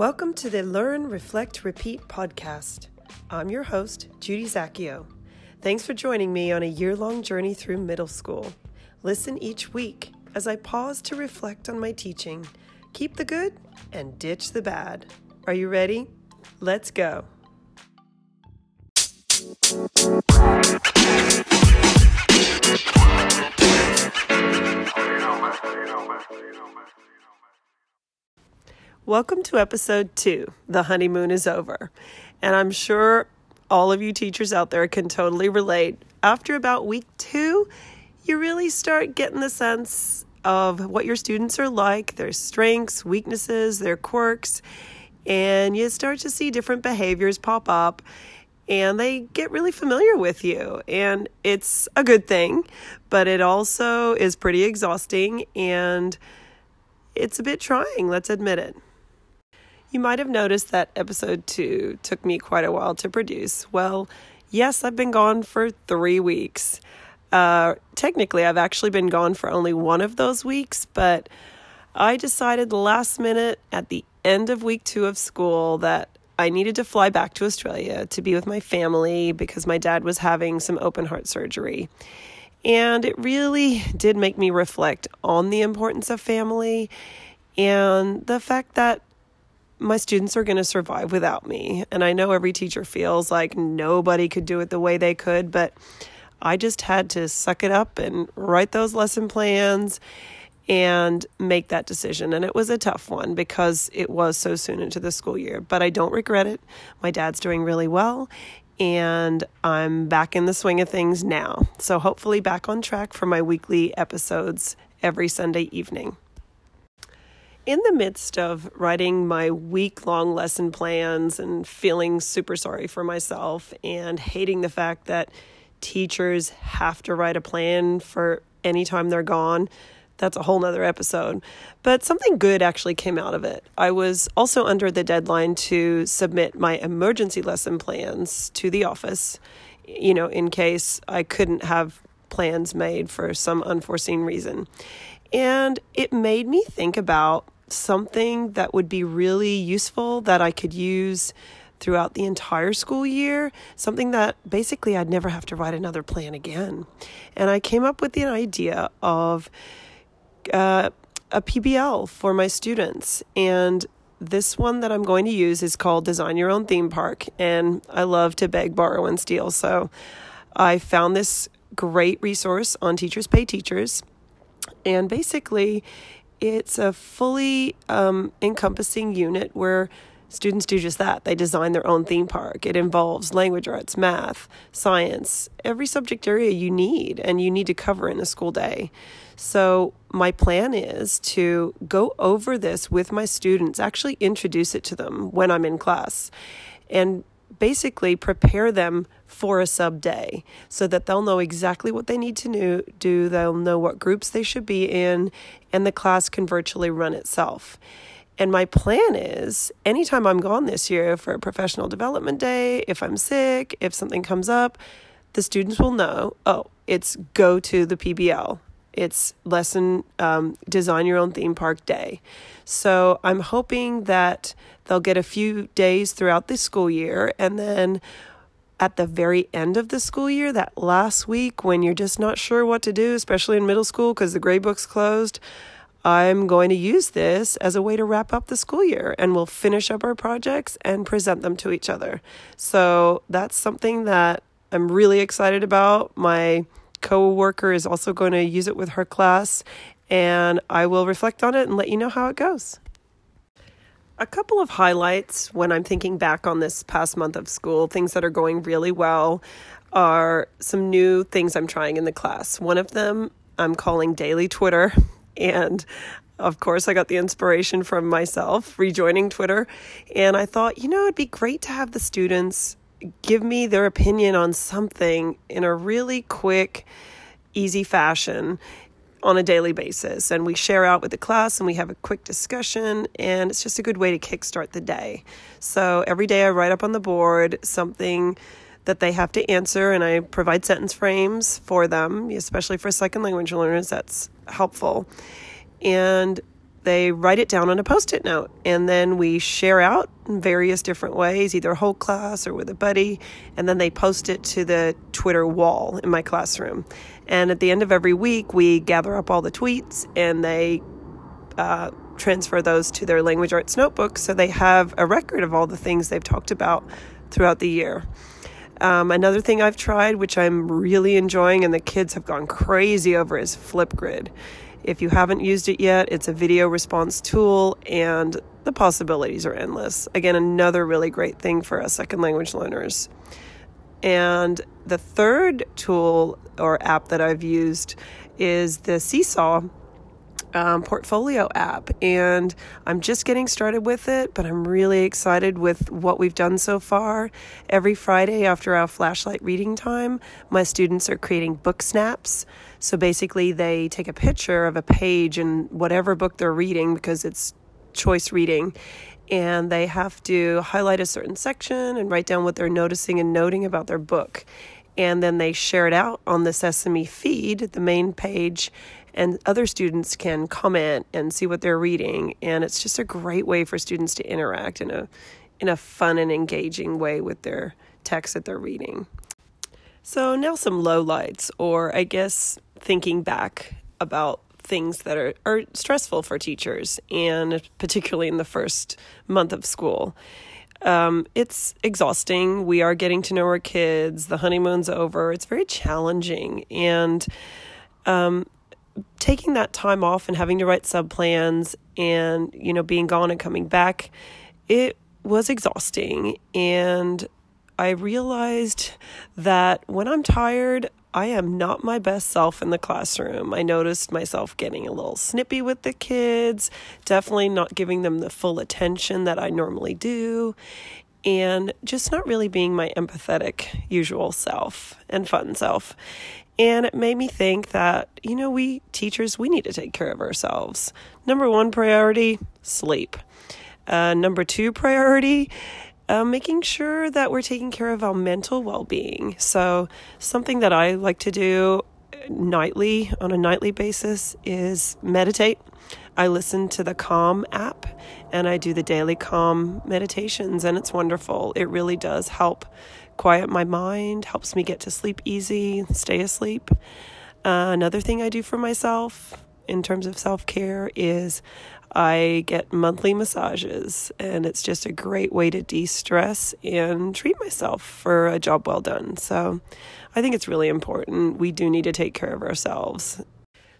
Welcome to the Learn, Reflect, Repeat podcast. I'm your host, Judy Zacchio. Thanks for joining me on a year long journey through middle school. Listen each week as I pause to reflect on my teaching, keep the good, and ditch the bad. Are you ready? Let's go. Welcome to episode two The Honeymoon is Over. And I'm sure all of you teachers out there can totally relate. After about week two, you really start getting the sense of what your students are like, their strengths, weaknesses, their quirks, and you start to see different behaviors pop up and they get really familiar with you. And it's a good thing, but it also is pretty exhausting and it's a bit trying, let's admit it. You might have noticed that episode two took me quite a while to produce. Well, yes, I've been gone for three weeks. Uh, technically, I've actually been gone for only one of those weeks, but I decided last minute at the end of week two of school that I needed to fly back to Australia to be with my family because my dad was having some open heart surgery. And it really did make me reflect on the importance of family and the fact that my students are going to survive without me. And I know every teacher feels like nobody could do it the way they could, but I just had to suck it up and write those lesson plans and make that decision. And it was a tough one because it was so soon into the school year, but I don't regret it. My dad's doing really well and I'm back in the swing of things now. So hopefully back on track for my weekly episodes every Sunday evening in the midst of writing my week long lesson plans and feeling super sorry for myself and hating the fact that teachers have to write a plan for any time they're gone, that's a whole nother episode. But something good actually came out of it. I was also under the deadline to submit my emergency lesson plans to the office, you know, in case I couldn't have plans made for some unforeseen reason. And it made me think about something that would be really useful that I could use throughout the entire school year, something that basically I'd never have to write another plan again. And I came up with the idea of uh, a PBL for my students. And this one that I'm going to use is called Design Your Own Theme Park. And I love to beg, borrow, and steal. So I found this great resource on Teachers Pay Teachers. And basically, it's a fully um, encompassing unit where students do just that. They design their own theme park. It involves language arts, math, science, every subject area you need and you need to cover in a school day. So, my plan is to go over this with my students, actually introduce it to them when I'm in class, and basically prepare them for a sub day so that they'll know exactly what they need to do, they'll know what groups they should be in, and the class can virtually run itself. And my plan is anytime I'm gone this year for a professional development day, if I'm sick, if something comes up, the students will know oh, it's go to the PBL. It's lesson um, design your own theme park day. So I'm hoping that they'll get a few days throughout the school year and then at the very end of the school year, that last week when you're just not sure what to do, especially in middle school because the grade book's closed, I'm going to use this as a way to wrap up the school year and we'll finish up our projects and present them to each other. So that's something that I'm really excited about. My co-worker is also going to use it with her class and I will reflect on it and let you know how it goes. A couple of highlights when I'm thinking back on this past month of school, things that are going really well, are some new things I'm trying in the class. One of them I'm calling Daily Twitter. And of course, I got the inspiration from myself rejoining Twitter. And I thought, you know, it'd be great to have the students give me their opinion on something in a really quick, easy fashion on a daily basis and we share out with the class and we have a quick discussion and it's just a good way to kickstart the day. So every day I write up on the board something that they have to answer and I provide sentence frames for them, especially for second language learners that's helpful. And they write it down on a post it note and then we share out in various different ways, either whole class or with a buddy, and then they post it to the Twitter wall in my classroom. And at the end of every week, we gather up all the tweets and they uh, transfer those to their language arts notebook so they have a record of all the things they've talked about throughout the year. Um, another thing I've tried, which I'm really enjoying, and the kids have gone crazy over, is Flipgrid. If you haven't used it yet, it's a video response tool and the possibilities are endless. Again, another really great thing for us second language learners. And the third tool or app that I've used is the Seesaw um, portfolio app. And I'm just getting started with it, but I'm really excited with what we've done so far. Every Friday after our flashlight reading time, my students are creating book snaps. So basically, they take a picture of a page in whatever book they're reading because it's choice reading. And they have to highlight a certain section and write down what they're noticing and noting about their book and then they share it out on the Seesaw feed, the main page, and other students can comment and see what they're reading and it's just a great way for students to interact in a in a fun and engaging way with their text that they're reading. So now some lowlights or I guess thinking back about things that are, are stressful for teachers and particularly in the first month of school. Um, it's exhausting. We are getting to know our kids. The honeymoon's over. It's very challenging. And um, taking that time off and having to write sub plans and, you know, being gone and coming back, it was exhausting. And I realized that when I'm tired, I am not my best self in the classroom. I noticed myself getting a little snippy with the kids, definitely not giving them the full attention that I normally do, and just not really being my empathetic, usual self and fun self. And it made me think that, you know, we teachers, we need to take care of ourselves. Number one priority sleep. Uh, number two priority uh, making sure that we're taking care of our mental well being. So, something that I like to do nightly on a nightly basis is meditate. I listen to the Calm app and I do the daily Calm meditations, and it's wonderful. It really does help quiet my mind, helps me get to sleep easy, stay asleep. Uh, another thing I do for myself in terms of self care is I get monthly massages, and it's just a great way to de stress and treat myself for a job well done. So I think it's really important. We do need to take care of ourselves.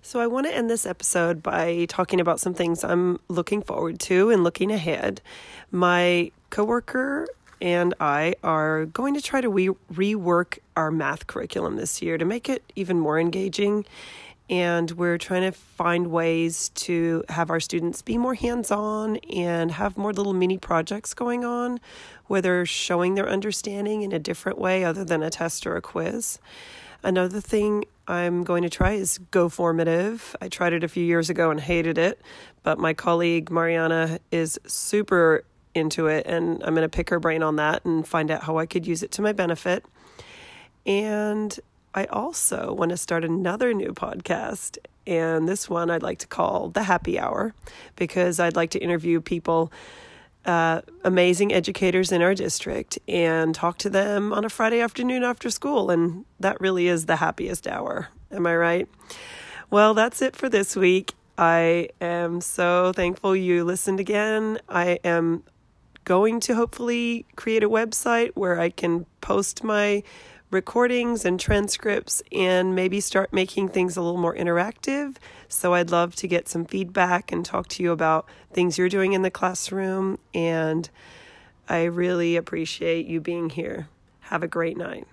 So, I want to end this episode by talking about some things I'm looking forward to and looking ahead. My coworker and I are going to try to re- rework our math curriculum this year to make it even more engaging and we're trying to find ways to have our students be more hands on and have more little mini projects going on where they're showing their understanding in a different way other than a test or a quiz. Another thing I'm going to try is Go Formative. I tried it a few years ago and hated it, but my colleague Mariana is super into it, and I'm going to pick her brain on that and find out how I could use it to my benefit. And I also want to start another new podcast. And this one I'd like to call The Happy Hour because I'd like to interview people, uh, amazing educators in our district, and talk to them on a Friday afternoon after school. And that really is the happiest hour. Am I right? Well, that's it for this week. I am so thankful you listened again. I am going to hopefully create a website where I can post my recordings and transcripts and maybe start making things a little more interactive. So I'd love to get some feedback and talk to you about things you're doing in the classroom. And I really appreciate you being here. Have a great night.